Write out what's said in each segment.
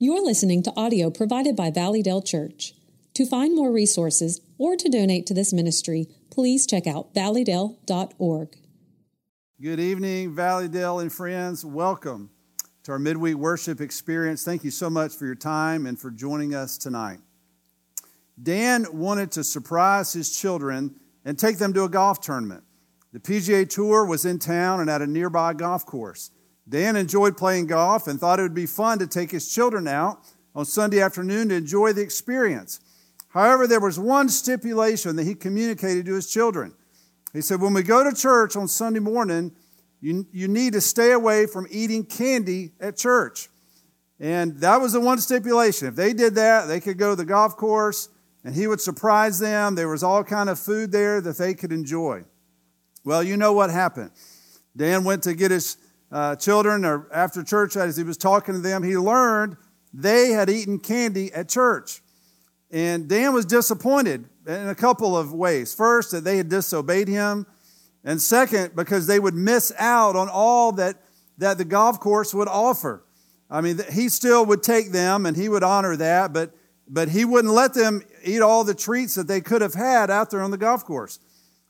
You're listening to audio provided by Valleydale Church. To find more resources or to donate to this ministry, please check out valleydale.org. Good evening, Valleydale and friends. Welcome to our midweek worship experience. Thank you so much for your time and for joining us tonight. Dan wanted to surprise his children and take them to a golf tournament. The PGA Tour was in town and at a nearby golf course. Dan enjoyed playing golf and thought it would be fun to take his children out on Sunday afternoon to enjoy the experience. However, there was one stipulation that he communicated to his children. He said, When we go to church on Sunday morning, you, you need to stay away from eating candy at church. And that was the one stipulation. If they did that, they could go to the golf course and he would surprise them. There was all kind of food there that they could enjoy. Well, you know what happened. Dan went to get his uh, children, or after church, as he was talking to them, he learned they had eaten candy at church. And Dan was disappointed in a couple of ways. First, that they had disobeyed him. And second, because they would miss out on all that, that the golf course would offer. I mean, he still would take them and he would honor that, but, but he wouldn't let them eat all the treats that they could have had out there on the golf course.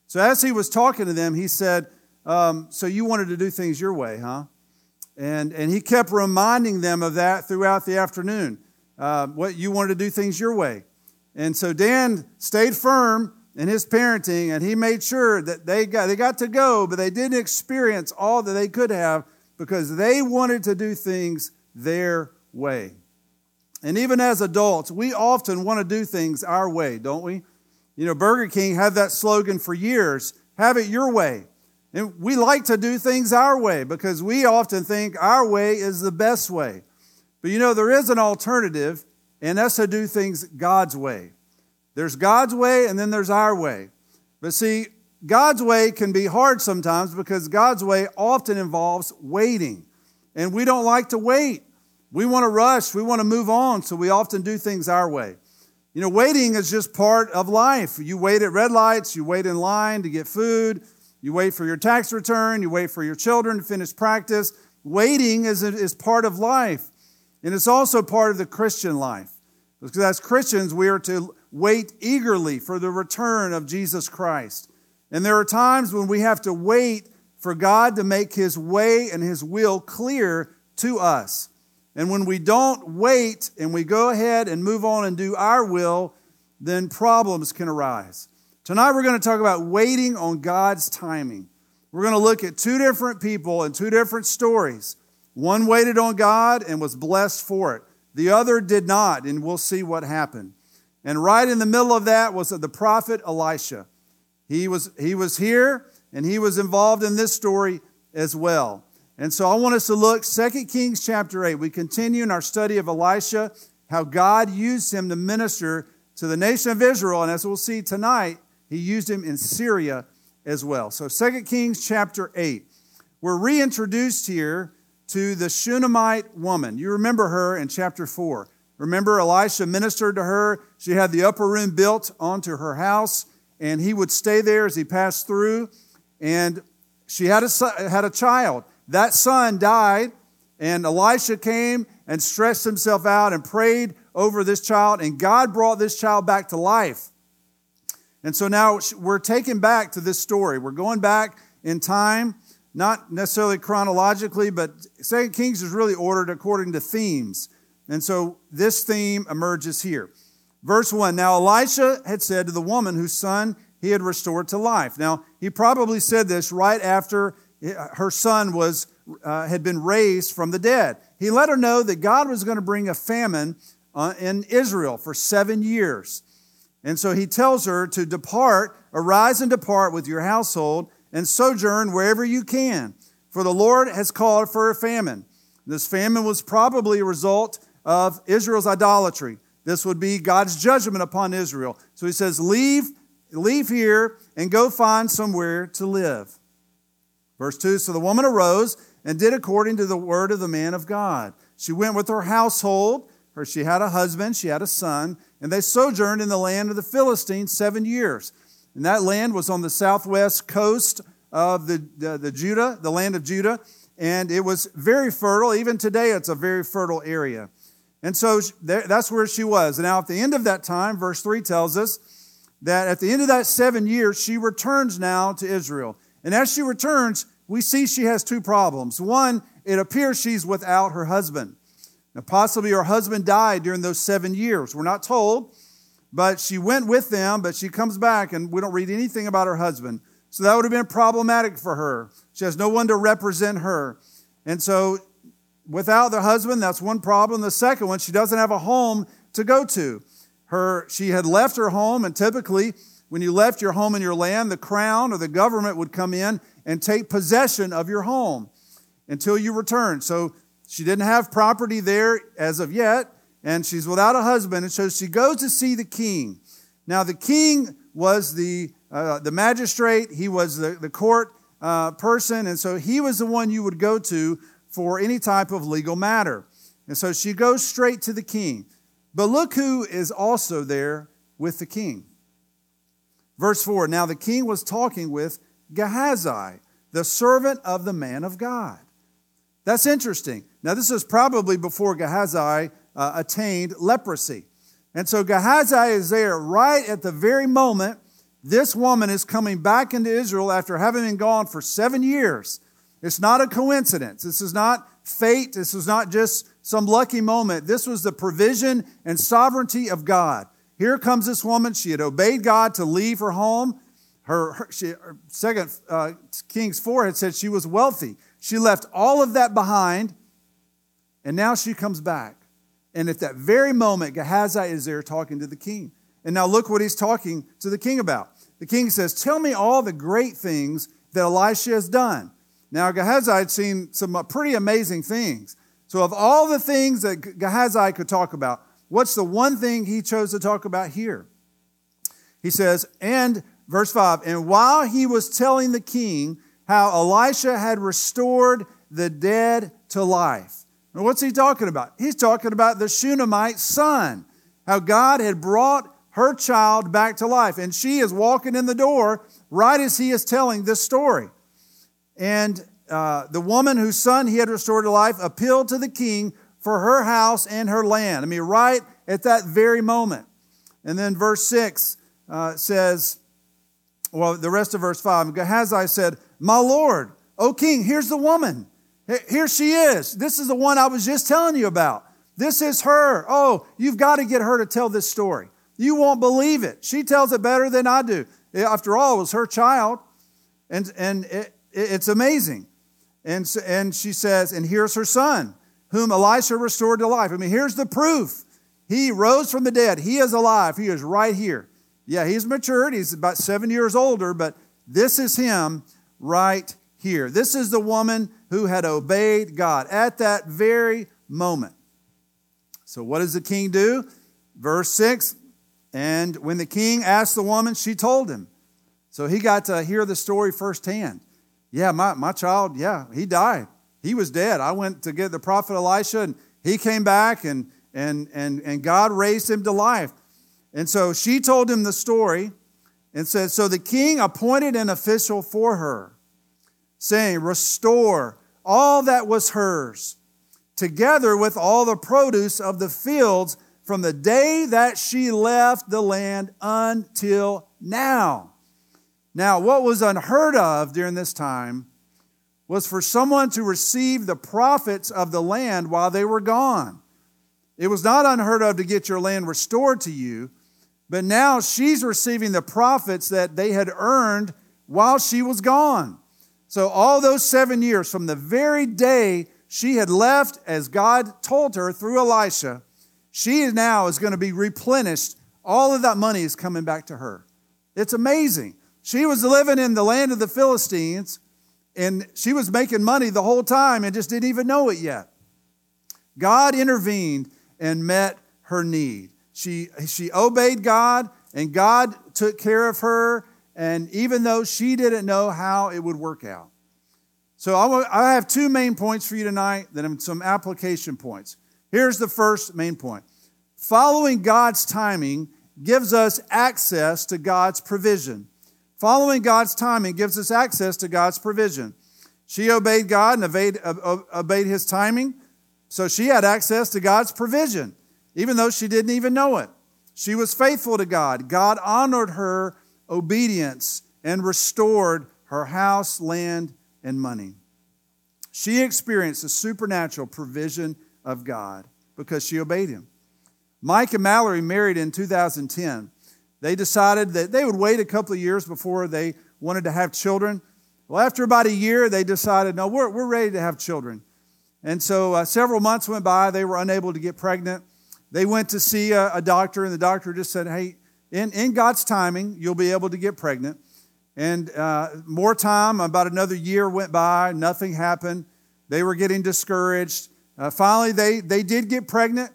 So as he was talking to them, he said, um, so you wanted to do things your way, huh? And, and he kept reminding them of that throughout the afternoon. Uh, what you wanted to do things your way. And so Dan stayed firm in his parenting and he made sure that they got, they got to go, but they didn't experience all that they could have because they wanted to do things their way. And even as adults, we often want to do things our way, don't we? You know, Burger King had that slogan for years have it your way. And we like to do things our way because we often think our way is the best way. But you know, there is an alternative, and that's to do things God's way. There's God's way, and then there's our way. But see, God's way can be hard sometimes because God's way often involves waiting. And we don't like to wait. We want to rush, we want to move on, so we often do things our way. You know, waiting is just part of life. You wait at red lights, you wait in line to get food, you wait for your tax return, you wait for your children to finish practice. Waiting is, is part of life. And it's also part of the Christian life. Because as Christians, we are to wait eagerly for the return of Jesus Christ. And there are times when we have to wait for God to make His way and His will clear to us. And when we don't wait and we go ahead and move on and do our will, then problems can arise. Tonight we're going to talk about waiting on God's timing. We're going to look at two different people and two different stories. One waited on God and was blessed for it. The other did not, and we'll see what happened. And right in the middle of that was the prophet Elisha. He was, he was here and he was involved in this story as well. And so I want us to look 2 Kings chapter 8. We continue in our study of Elisha, how God used him to minister to the nation of Israel. And as we'll see tonight, he used him in Syria as well. So 2 Kings chapter 8. We're reintroduced here to the Shunammite woman. You remember her in chapter 4. Remember, Elisha ministered to her. She had the upper room built onto her house, and he would stay there as he passed through. And she had a, had a child. That son died, and Elisha came and stretched himself out and prayed over this child, and God brought this child back to life. And so now we're taken back to this story. We're going back in time, not necessarily chronologically, but Second Kings is really ordered according to themes. And so this theme emerges here. Verse 1 Now Elisha had said to the woman whose son he had restored to life. Now, he probably said this right after her son was, uh, had been raised from the dead. He let her know that God was going to bring a famine uh, in Israel for seven years. And so he tells her to depart, arise and depart with your household and sojourn wherever you can, for the Lord has called for a famine. This famine was probably a result of Israel's idolatry. This would be God's judgment upon Israel. So he says, Leave, leave here and go find somewhere to live. Verse 2 So the woman arose and did according to the word of the man of God. She went with her household, her she had a husband, she had a son, and they sojourned in the land of the Philistines seven years. And that land was on the southwest coast of the, the, the Judah, the land of Judah, and it was very fertile. Even today, it's a very fertile area. And so that's where she was. And now, at the end of that time, verse 3 tells us that at the end of that seven years, she returns now to Israel. And as she returns, we see she has two problems. One, it appears she's without her husband. Now, possibly her husband died during those seven years. We're not told, but she went with them, but she comes back and we don't read anything about her husband. So that would have been problematic for her. She has no one to represent her. And so, without the husband, that's one problem. The second one, she doesn't have a home to go to. Her, she had left her home, and typically, when you left your home and your land, the crown or the government would come in and take possession of your home until you return. So she didn't have property there as of yet, and she's without a husband, and so she goes to see the king. Now, the king was the, uh, the magistrate, he was the, the court uh, person, and so he was the one you would go to for any type of legal matter. And so she goes straight to the king. But look who is also there with the king. Verse 4 Now the king was talking with Gehazi, the servant of the man of God. That's interesting. Now, this is probably before Gehazi uh, attained leprosy. And so Gehazi is there right at the very moment this woman is coming back into Israel after having been gone for seven years. It's not a coincidence. This is not fate. This is not just some lucky moment. This was the provision and sovereignty of God. Here comes this woman. She had obeyed God to leave her home. Her, her, she, her second uh, Kings 4 had said she was wealthy. She left all of that behind and now she comes back. And at that very moment, Gehazi is there talking to the king. And now look what he's talking to the king about. The king says, Tell me all the great things that Elisha has done. Now, Gehazi had seen some uh, pretty amazing things. So, of all the things that Gehazi could talk about, what's the one thing he chose to talk about here? He says, and verse 5, and while he was telling the king how Elisha had restored the dead to life, and what's he talking about? He's talking about the Shunammite son, how God had brought her child back to life. And she is walking in the door right as he is telling this story. And uh, the woman whose son he had restored to life appealed to the king for her house and her land. I mean, right at that very moment. And then verse 6 uh, says, well, the rest of verse 5 Gehazi said, My Lord, O king, here's the woman. Here she is. This is the one I was just telling you about. This is her. Oh, you've got to get her to tell this story. You won't believe it. She tells it better than I do. Eh, after all, it was her child. And, and it, it's amazing. And, and she says, and here's her son, whom Elisha restored to life. I mean, here's the proof. He rose from the dead. He is alive. He is right here. Yeah, he's matured. He's about seven years older, but this is him right here. This is the woman who had obeyed God at that very moment. So, what does the king do? Verse 6 And when the king asked the woman, she told him. So, he got to hear the story firsthand. Yeah, my, my child, yeah, he died. He was dead. I went to get the prophet Elisha, and he came back, and, and, and, and God raised him to life. And so she told him the story and said, So the king appointed an official for her saying, Restore all that was hers, together with all the produce of the fields from the day that she left the land until now. Now, what was unheard of during this time was for someone to receive the profits of the land while they were gone. It was not unheard of to get your land restored to you, but now she's receiving the profits that they had earned while she was gone. So, all those seven years, from the very day she had left, as God told her through Elisha, she now is going to be replenished. All of that money is coming back to her. It's amazing. She was living in the land of the Philistines, and she was making money the whole time and just didn't even know it yet. God intervened and met her need. She, she obeyed God, and God took care of her and even though she didn't know how it would work out. So I have two main points for you tonight, then some application points. Here's the first main point following God's timing gives us access to God's provision. Following God's timing gives us access to God's provision. She obeyed God and obeyed, obeyed his timing. So she had access to God's provision, even though she didn't even know it. She was faithful to God. God honored her obedience and restored her house, land, and money. She experienced the supernatural provision of God because she obeyed him. Mike and Mallory married in 2010. They decided that they would wait a couple of years before they wanted to have children. Well, after about a year, they decided, no, we're, we're ready to have children. And so uh, several months went by. They were unable to get pregnant. They went to see a, a doctor, and the doctor just said, hey, in, in God's timing, you'll be able to get pregnant. And uh, more time, about another year went by, nothing happened. They were getting discouraged. Uh, finally, they, they did get pregnant,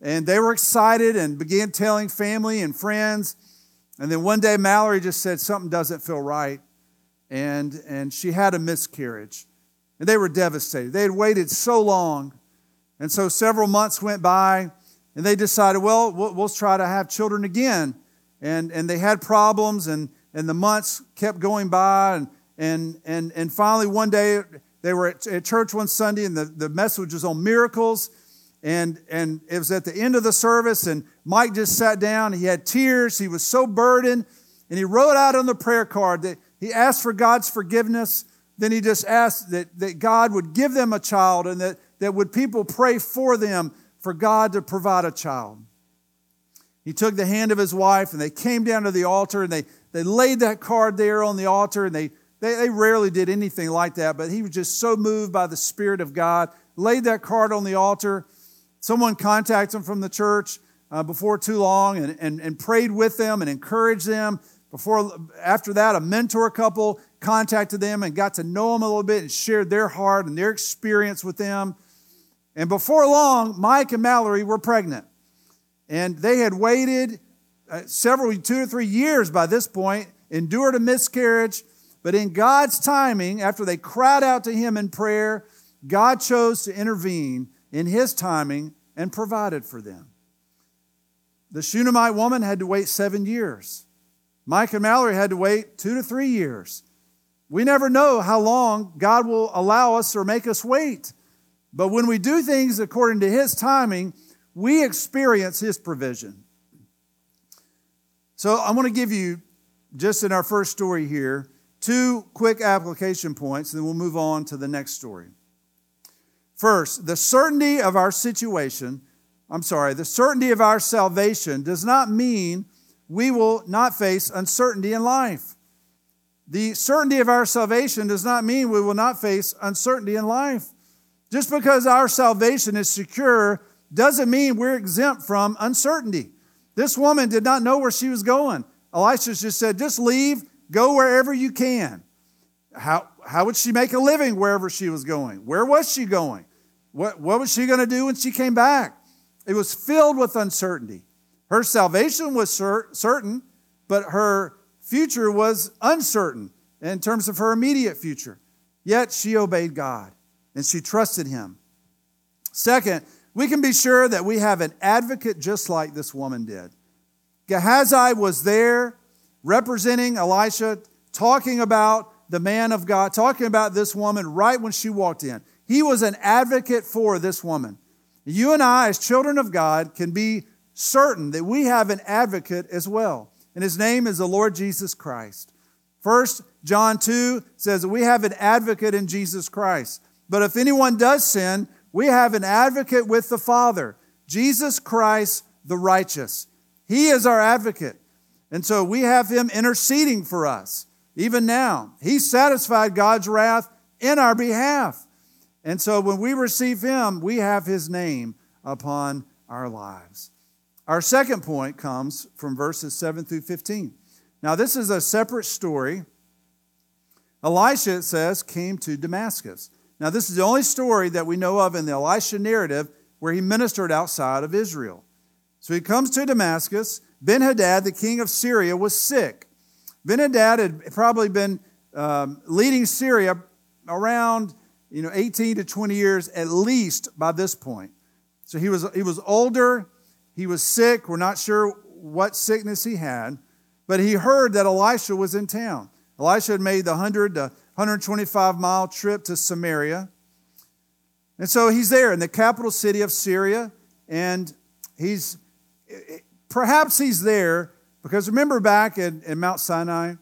and they were excited and began telling family and friends. And then one day, Mallory just said, Something doesn't feel right. And, and she had a miscarriage. And they were devastated. They had waited so long. And so several months went by, and they decided, well, we'll, we'll try to have children again. And, and they had problems, and, and the months kept going by. And, and, and, and finally, one day, they were at, at church one Sunday, and the, the message was on miracles. And, and it was at the end of the service, and Mike just sat down. He had tears. He was so burdened. And he wrote out on the prayer card that he asked for God's forgiveness. Then he just asked that, that God would give them a child and that, that would people pray for them for God to provide a child. He took the hand of his wife and they came down to the altar and they, they laid that card there on the altar and they, they, they rarely did anything like that, but he was just so moved by the Spirit of God, laid that card on the altar. Someone contacted him from the church uh, before too long and, and, and prayed with them and encouraged them. Before, after that, a mentor couple contacted them and got to know them a little bit and shared their heart and their experience with them. And before long, Mike and Mallory were pregnant. And they had waited uh, several, two or three years by this point, endured a miscarriage. But in God's timing, after they cried out to Him in prayer, God chose to intervene in His timing and provided for them. The Shunammite woman had to wait seven years. Mike and Mallory had to wait two to three years. We never know how long God will allow us or make us wait. But when we do things according to His timing, we experience His provision. So I want to give you, just in our first story here, two quick application points, and then we'll move on to the next story. First, the certainty of our situation, I'm sorry, the certainty of our salvation does not mean we will not face uncertainty in life. The certainty of our salvation does not mean we will not face uncertainty in life. Just because our salvation is secure doesn't mean we're exempt from uncertainty. This woman did not know where she was going. Elisha just said, just leave, go wherever you can. How, how would she make a living wherever she was going? Where was she going? What, what was she going to do when she came back? It was filled with uncertainty. Her salvation was certain, but her future was uncertain in terms of her immediate future. Yet she obeyed God and she trusted Him. Second, we can be sure that we have an advocate just like this woman did. Gehazi was there representing Elisha, talking about the man of God, talking about this woman right when she walked in. He was an advocate for this woman. You and I, as children of God, can be certain that we have an advocate as well, and his name is the Lord Jesus Christ. First John 2 says that we have an advocate in Jesus Christ. But if anyone does sin, we have an advocate with the Father, Jesus Christ the righteous. He is our advocate. And so we have him interceding for us, even now. He satisfied God's wrath in our behalf. And so when we receive him, we have his name upon our lives. Our second point comes from verses 7 through 15. Now, this is a separate story. Elisha, it says, came to Damascus. Now, this is the only story that we know of in the Elisha narrative where he ministered outside of Israel. So he comes to Damascus. Ben Hadad, the king of Syria, was sick. Ben Hadad had probably been um, leading Syria around you know, 18 to 20 years at least by this point. So he was, he was older. He was sick. We're not sure what sickness he had, but he heard that Elisha was in town. Elisha had made the 100 to 125 mile trip to Samaria. And so he's there in the capital city of Syria, and he's perhaps he's there because remember back in, in Mount Sinai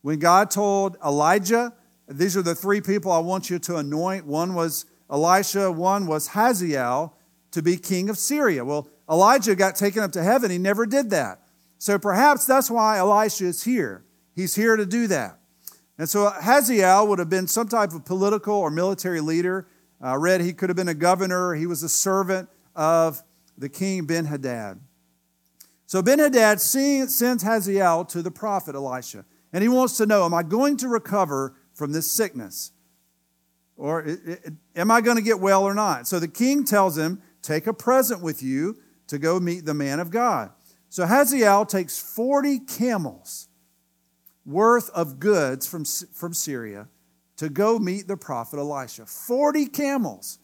when God told Elijah, These are the three people I want you to anoint. One was Elisha, one was Hazael to be king of Syria. Well, Elijah got taken up to heaven. He never did that. So perhaps that's why Elisha is here. He's here to do that. And so Hazael would have been some type of political or military leader. I read he could have been a governor. He was a servant of the king Ben Hadad. So Ben Hadad sends Hazael to the prophet Elisha, and he wants to know Am I going to recover from this sickness? Or am I going to get well or not? So the king tells him, Take a present with you to go meet the man of God. So Hazael takes 40 camels worth of goods from, from Syria to go meet the prophet Elisha. 40 camels,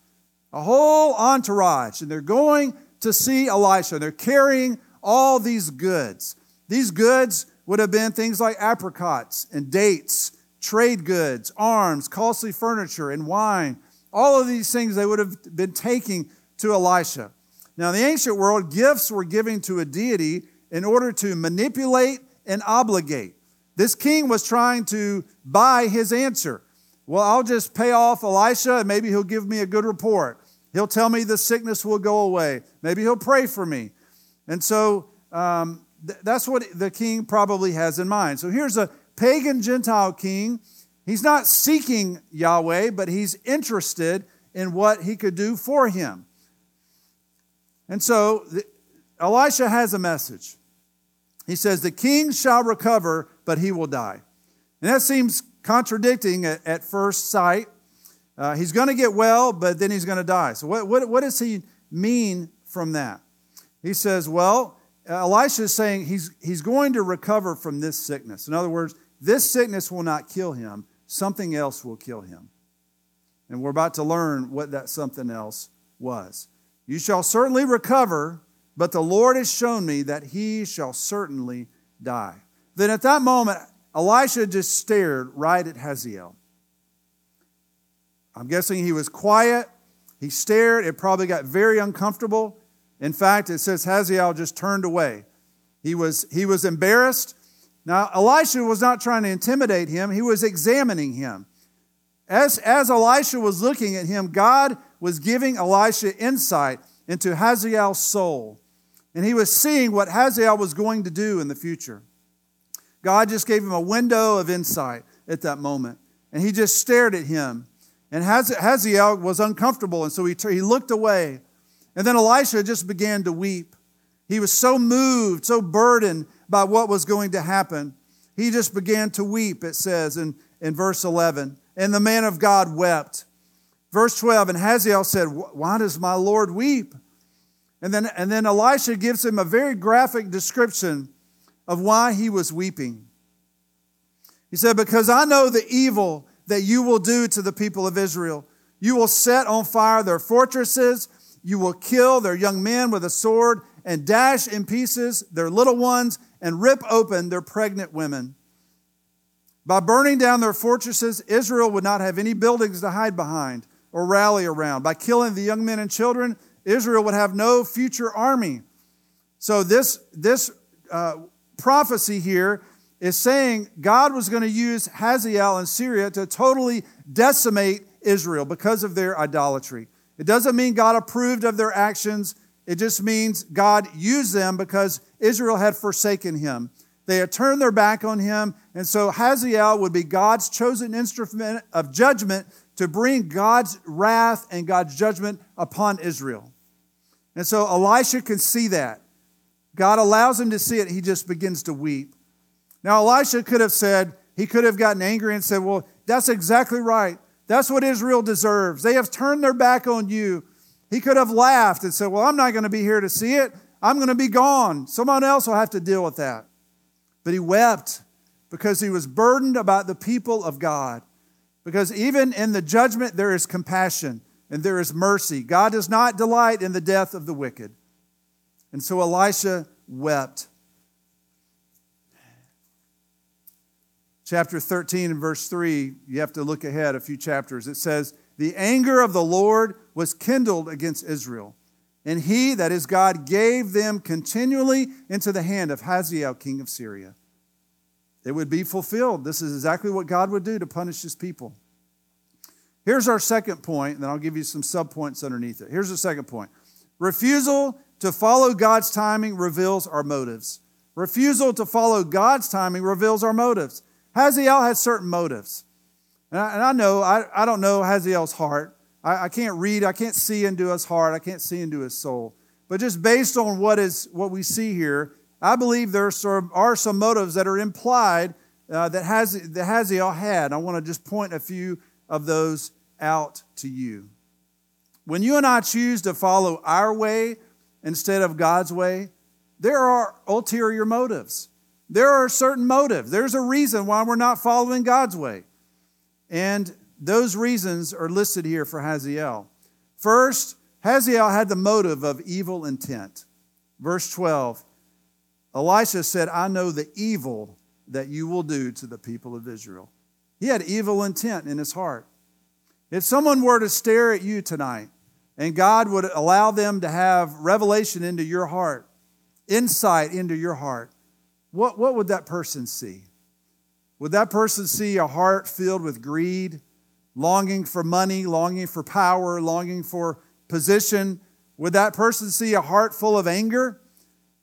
a whole entourage, and they're going to see Elisha. They're carrying all these goods. These goods would have been things like apricots and dates, trade goods, arms, costly furniture, and wine. All of these things they would have been taking to Elisha. Now, in the ancient world, gifts were given to a deity in order to manipulate and obligate. This king was trying to buy his answer. Well, I'll just pay off Elisha and maybe he'll give me a good report. He'll tell me the sickness will go away. Maybe he'll pray for me. And so um, th- that's what the king probably has in mind. So here's a pagan Gentile king. He's not seeking Yahweh, but he's interested in what he could do for him. And so the, Elisha has a message. He says, The king shall recover, but he will die. And that seems contradicting at, at first sight. Uh, he's going to get well, but then he's going to die. So, what, what, what does he mean from that? He says, well, Elisha is saying he's, he's going to recover from this sickness. In other words, this sickness will not kill him, something else will kill him. And we're about to learn what that something else was. You shall certainly recover, but the Lord has shown me that he shall certainly die. Then at that moment, Elisha just stared right at Hazael. I'm guessing he was quiet. He stared. It probably got very uncomfortable. In fact, it says Hazael just turned away. He was, he was embarrassed. Now, Elisha was not trying to intimidate him, he was examining him. As, as Elisha was looking at him, God was giving Elisha insight into Hazael's soul. And he was seeing what Hazael was going to do in the future. God just gave him a window of insight at that moment. And he just stared at him. And Hazael was uncomfortable, and so he, he looked away. And then Elisha just began to weep. He was so moved, so burdened by what was going to happen. He just began to weep, it says in, in verse 11. And the man of God wept. Verse 12, and Hazael said, Why does my Lord weep? And then, and then Elisha gives him a very graphic description of why he was weeping. He said, Because I know the evil that you will do to the people of Israel. You will set on fire their fortresses you will kill their young men with a sword and dash in pieces their little ones and rip open their pregnant women. By burning down their fortresses, Israel would not have any buildings to hide behind or rally around. By killing the young men and children, Israel would have no future army. So, this, this uh, prophecy here is saying God was going to use Hazael and Syria to totally decimate Israel because of their idolatry. It doesn't mean God approved of their actions. It just means God used them because Israel had forsaken him. They had turned their back on him. And so Hazael would be God's chosen instrument of judgment to bring God's wrath and God's judgment upon Israel. And so Elisha can see that. God allows him to see it. He just begins to weep. Now, Elisha could have said, he could have gotten angry and said, Well, that's exactly right. That's what Israel deserves. They have turned their back on you. He could have laughed and said, Well, I'm not going to be here to see it. I'm going to be gone. Someone else will have to deal with that. But he wept because he was burdened about the people of God. Because even in the judgment, there is compassion and there is mercy. God does not delight in the death of the wicked. And so Elisha wept. chapter 13 and verse 3, you have to look ahead a few chapters. It says, the anger of the Lord was kindled against Israel. And he, that is God, gave them continually into the hand of Hazael, king of Syria. It would be fulfilled. This is exactly what God would do to punish his people. Here's our second point, and then I'll give you some subpoints underneath it. Here's the second point refusal to follow God's timing reveals our motives. Refusal to follow God's timing reveals our motives. Hazael had certain motives. And I, and I know, I, I don't know Hazael's heart. I, I can't read, I can't see into his heart, I can't see into his soul. But just based on what is what we see here, I believe there are some motives that are implied uh, that, Haz, that Hazael had. I want to just point a few of those out to you. When you and I choose to follow our way instead of God's way, there are ulterior motives. There are certain motives. There's a reason why we're not following God's way. And those reasons are listed here for Hazael. First, Hazael had the motive of evil intent. Verse 12 Elisha said, I know the evil that you will do to the people of Israel. He had evil intent in his heart. If someone were to stare at you tonight and God would allow them to have revelation into your heart, insight into your heart, what, what would that person see? Would that person see a heart filled with greed, longing for money, longing for power, longing for position? Would that person see a heart full of anger?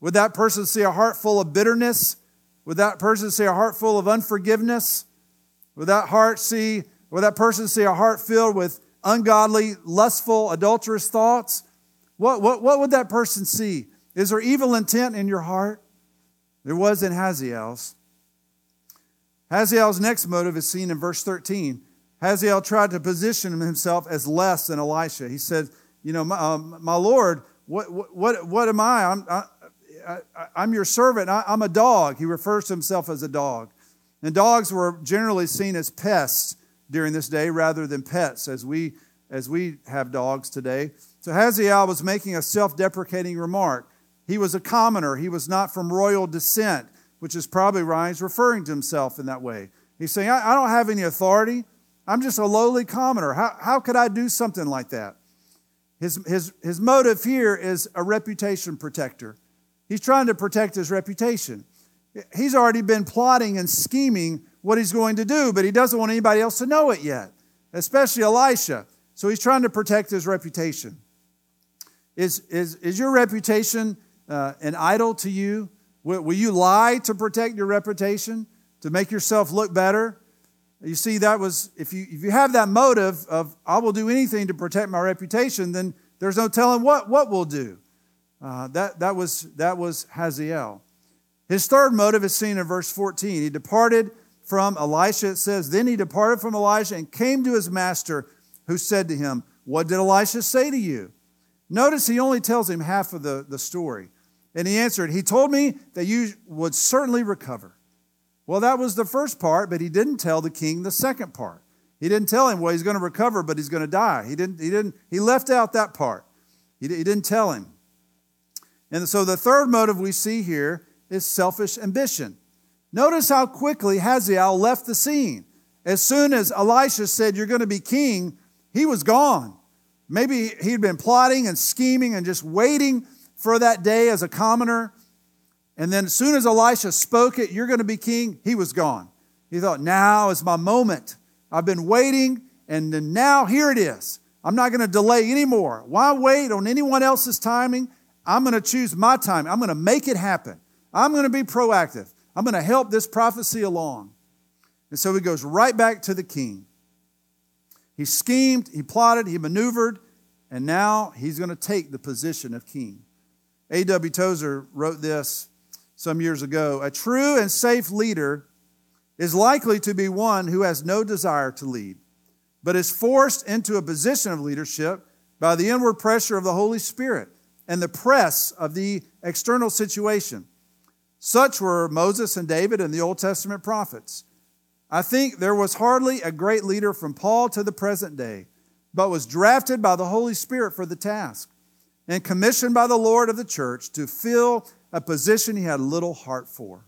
Would that person see a heart full of bitterness? Would that person see a heart full of unforgiveness? Would that heart see would that person see a heart filled with ungodly, lustful, adulterous thoughts? What, what, what would that person see? Is there evil intent in your heart? There was in Hazael's. Hazael's next motive is seen in verse 13. Hazael tried to position himself as less than Elisha. He said, You know, my, um, my Lord, what, what, what am I? I'm, I, I, am your servant. I, I'm a dog. He refers to himself as a dog. And dogs were generally seen as pests during this day rather than pets as we, as we have dogs today. So Hazael was making a self deprecating remark. He was a commoner, he was not from royal descent, which is probably why he's referring to himself in that way. He's saying, I, I don't have any authority. I'm just a lowly commoner. How, how could I do something like that? His, his, his motive here is a reputation protector. He's trying to protect his reputation. He's already been plotting and scheming what he's going to do, but he doesn't want anybody else to know it yet, especially Elisha. So he's trying to protect his reputation. Is, is, is your reputation uh, an idol to you? Will, will you lie to protect your reputation, to make yourself look better? You see, that was, if you, if you have that motive of, I will do anything to protect my reputation, then there's no telling what, what we'll do. Uh, that, that, was, that was Hazael. His third motive is seen in verse 14. He departed from Elisha, it says, Then he departed from Elisha and came to his master, who said to him, What did Elisha say to you? Notice he only tells him half of the, the story. And he answered, He told me that you would certainly recover. Well, that was the first part, but he didn't tell the king the second part. He didn't tell him, well, he's going to recover, but he's going to die. He didn't, he didn't, he left out that part. He, he didn't tell him. And so the third motive we see here is selfish ambition. Notice how quickly Hazael left the scene. As soon as Elisha said, You're going to be king, he was gone. Maybe he'd been plotting and scheming and just waiting for that day as a commoner. And then as soon as Elisha spoke it, You're going to be king, he was gone. He thought, Now is my moment. I've been waiting, and now here it is. I'm not going to delay anymore. Why wait on anyone else's timing? I'm going to choose my time. I'm going to make it happen. I'm going to be proactive. I'm going to help this prophecy along. And so he goes right back to the king. He schemed, he plotted, he maneuvered, and now he's going to take the position of king. A.W. Tozer wrote this some years ago A true and safe leader is likely to be one who has no desire to lead, but is forced into a position of leadership by the inward pressure of the Holy Spirit and the press of the external situation. Such were Moses and David and the Old Testament prophets. I think there was hardly a great leader from Paul to the present day, but was drafted by the Holy Spirit for the task and commissioned by the Lord of the church to fill a position he had little heart for.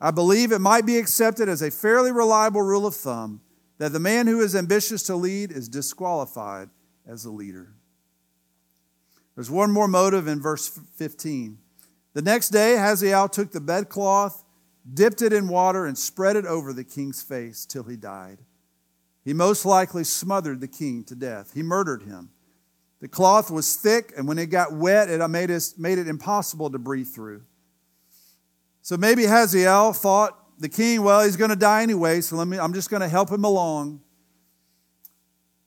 I believe it might be accepted as a fairly reliable rule of thumb that the man who is ambitious to lead is disqualified as a leader. There's one more motive in verse 15. The next day, Hazael took the bedcloth, dipped it in water, and spread it over the king's face till he died. He most likely smothered the king to death. He murdered him. The cloth was thick, and when it got wet, it made it, made it impossible to breathe through. So maybe Hazael thought the king, well, he's going to die anyway, so let me, I'm just going to help him along.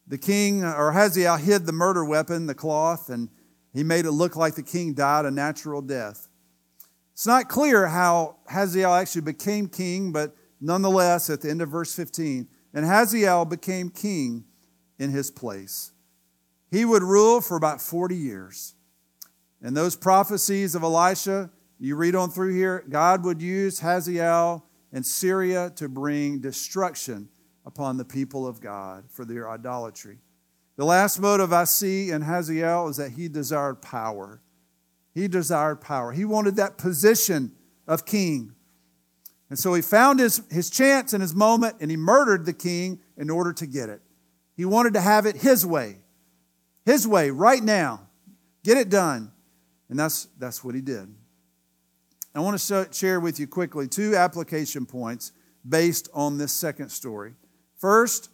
The king, or Hazael, hid the murder weapon, the cloth, and he made it look like the king died a natural death. It's not clear how Hazael actually became king, but nonetheless, at the end of verse 15, and Hazael became king in his place. He would rule for about 40 years. And those prophecies of Elisha, you read on through here, God would use Hazael and Syria to bring destruction upon the people of God for their idolatry. The last motive I see in Hazael is that he desired power. He desired power. He wanted that position of king. And so he found his, his chance and his moment and he murdered the king in order to get it. He wanted to have it his way, his way, right now. Get it done. And that's, that's what he did. I want to share with you quickly two application points based on this second story. First,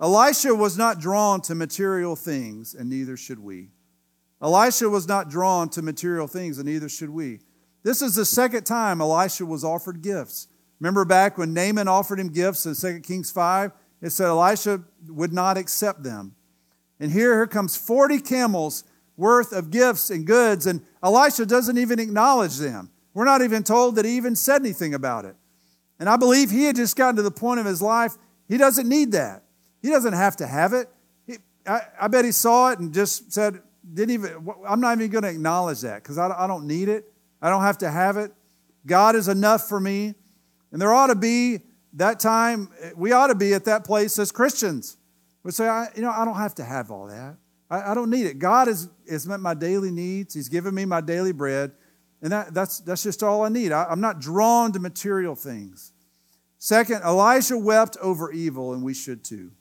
Elisha was not drawn to material things, and neither should we. Elisha was not drawn to material things, and neither should we. This is the second time Elisha was offered gifts. Remember back when Naaman offered him gifts in 2 Kings 5? It said Elisha would not accept them. And here, here comes 40 camels worth of gifts and goods, and Elisha doesn't even acknowledge them. We're not even told that he even said anything about it. And I believe he had just gotten to the point of his life, he doesn't need that. He doesn't have to have it. He, I, I, bet he saw it and just said, didn't even, I'm not even going to acknowledge that because I, I don't need it. I don't have to have it. God is enough for me. And there ought to be that time, eh, we ought to be at that place as Christians. We say, I, you know, I don't have to have all that. I, I don't need it. God has, has met my daily needs. He's given me my daily bread. And that, that's, that's just all I need. I, I'm not drawn to material things. Second, Elijah wept over evil, and we should too.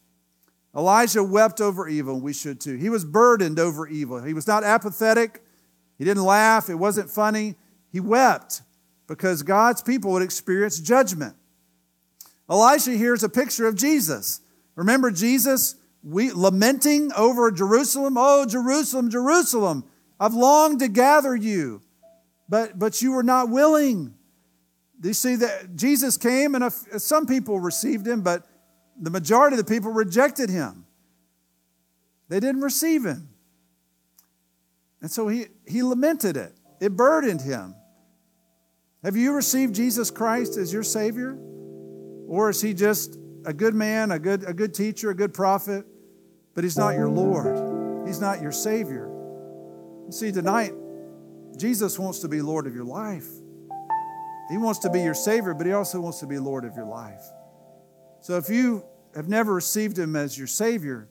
Elijah wept over evil, we should too. He was burdened over evil. He was not apathetic. He didn't laugh. It wasn't funny. He wept because God's people would experience judgment. Elisha here's a picture of Jesus. Remember Jesus we, lamenting over Jerusalem? Oh, Jerusalem, Jerusalem, I've longed to gather you, but, but you were not willing. You see that Jesus came and some people received him, but the majority of the people rejected him. They didn't receive him. And so he, he lamented it, it burdened him. Have you received Jesus Christ as your Savior? Or is he just a good man, a good, a good teacher, a good prophet, but he's not your Lord? He's not your Savior. You see, tonight, Jesus wants to be Lord of your life. He wants to be your Savior, but He also wants to be Lord of your life. So if you have never received Him as your Savior,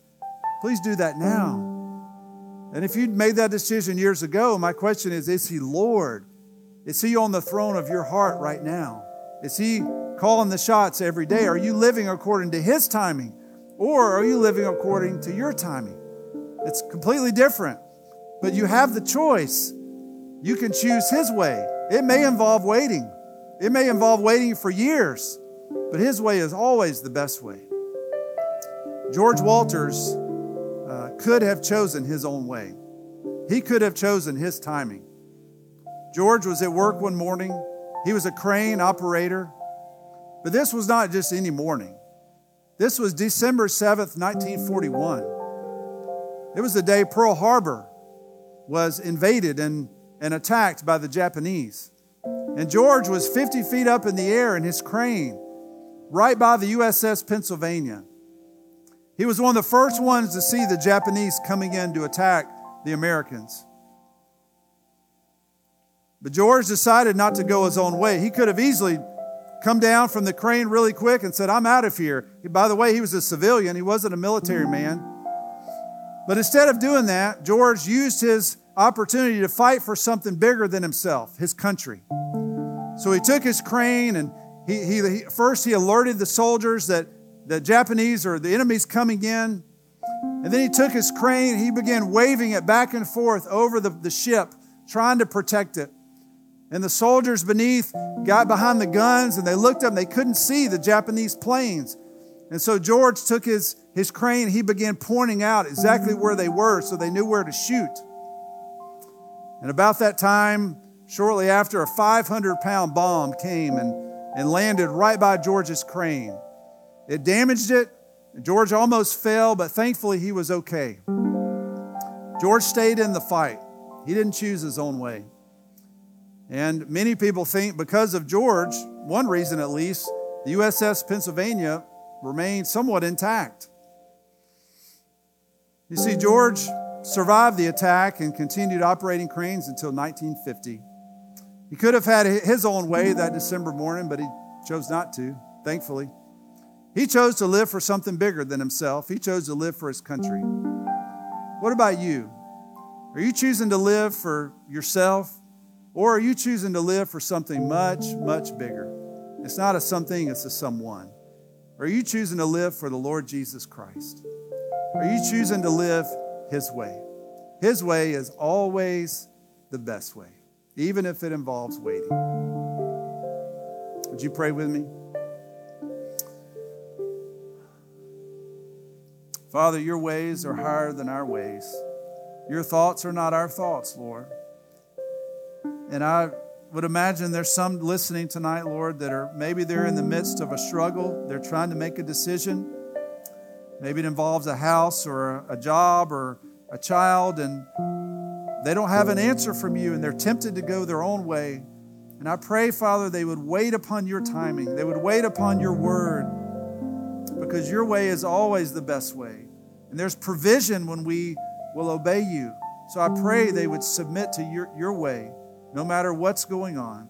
please do that now. And if you made that decision years ago, my question is Is He Lord? Is He on the throne of your heart right now? Is He calling the shots every day? Are you living according to His timing? Or are you living according to your timing? It's completely different, but you have the choice. You can choose His way. It may involve waiting, it may involve waiting for years. But his way is always the best way. George Walters uh, could have chosen his own way, he could have chosen his timing. George was at work one morning, he was a crane operator, but this was not just any morning. This was December 7th, 1941. It was the day Pearl Harbor was invaded and, and attacked by the Japanese. And George was 50 feet up in the air in his crane right by the USS Pennsylvania. He was one of the first ones to see the Japanese coming in to attack the Americans. But George decided not to go his own way. He could have easily come down from the crane really quick and said, I'm out of here. By the way, he was a civilian, he wasn't a military man. But instead of doing that, George used his opportunity to fight for something bigger than himself, his country. So he took his crane and he, he, he, first he alerted the soldiers that the Japanese or the enemies coming in. And then he took his crane, he began waving it back and forth over the, the ship, trying to protect it. And the soldiers beneath got behind the guns and they looked up and they couldn't see the Japanese planes. And so George took his, his crane, he began pointing out exactly where they were so they knew where to shoot. And about that time, shortly after, a 500 pound bomb came and, and landed right by George's crane. It damaged it. George almost fell, but thankfully he was okay. George stayed in the fight. He didn't choose his own way. And many people think because of George, one reason at least, the USS Pennsylvania remained somewhat intact. You see, George survived the attack and continued operating cranes until 1950. He could have had his own way that December morning, but he chose not to, thankfully. He chose to live for something bigger than himself. He chose to live for his country. What about you? Are you choosing to live for yourself, or are you choosing to live for something much, much bigger? It's not a something, it's a someone. Are you choosing to live for the Lord Jesus Christ? Are you choosing to live His way? His way is always the best way, even if it involves waiting. Would you pray with me? Father, your ways are higher than our ways. Your thoughts are not our thoughts, Lord. And I would imagine there's some listening tonight, Lord, that are maybe they're in the midst of a struggle. They're trying to make a decision. Maybe it involves a house or a job or a child, and they don't have an answer from you, and they're tempted to go their own way. And I pray, Father, they would wait upon your timing, they would wait upon your word, because your way is always the best way. And there's provision when we will obey you. So I pray they would submit to your, your way no matter what's going on.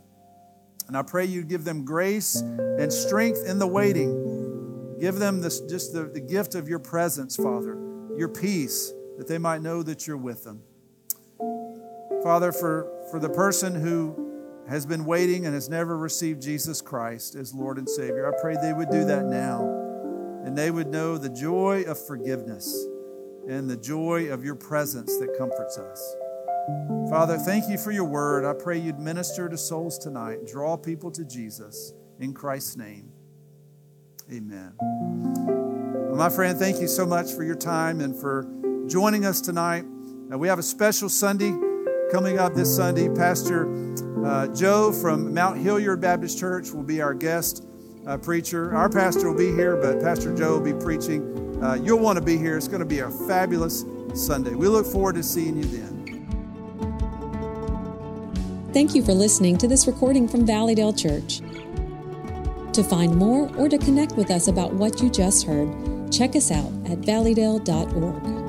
And I pray you give them grace and strength in the waiting. Give them this, just the, the gift of your presence, Father, your peace, that they might know that you're with them. Father, for, for the person who has been waiting and has never received Jesus Christ as Lord and Savior, I pray they would do that now. And they would know the joy of forgiveness and the joy of your presence that comforts us. Father, thank you for your word. I pray you'd minister to souls tonight, draw people to Jesus. In Christ's name, amen. Well, my friend, thank you so much for your time and for joining us tonight. Now, we have a special Sunday coming up this Sunday. Pastor uh, Joe from Mount Hilliard Baptist Church will be our guest uh, preacher. Our pastor will be here, but Pastor Joe will be preaching. Uh, you'll want to be here. It's going to be a fabulous Sunday. We look forward to seeing you then. Thank you for listening to this recording from Valleydale Church. To find more or to connect with us about what you just heard, check us out at valleydale.org.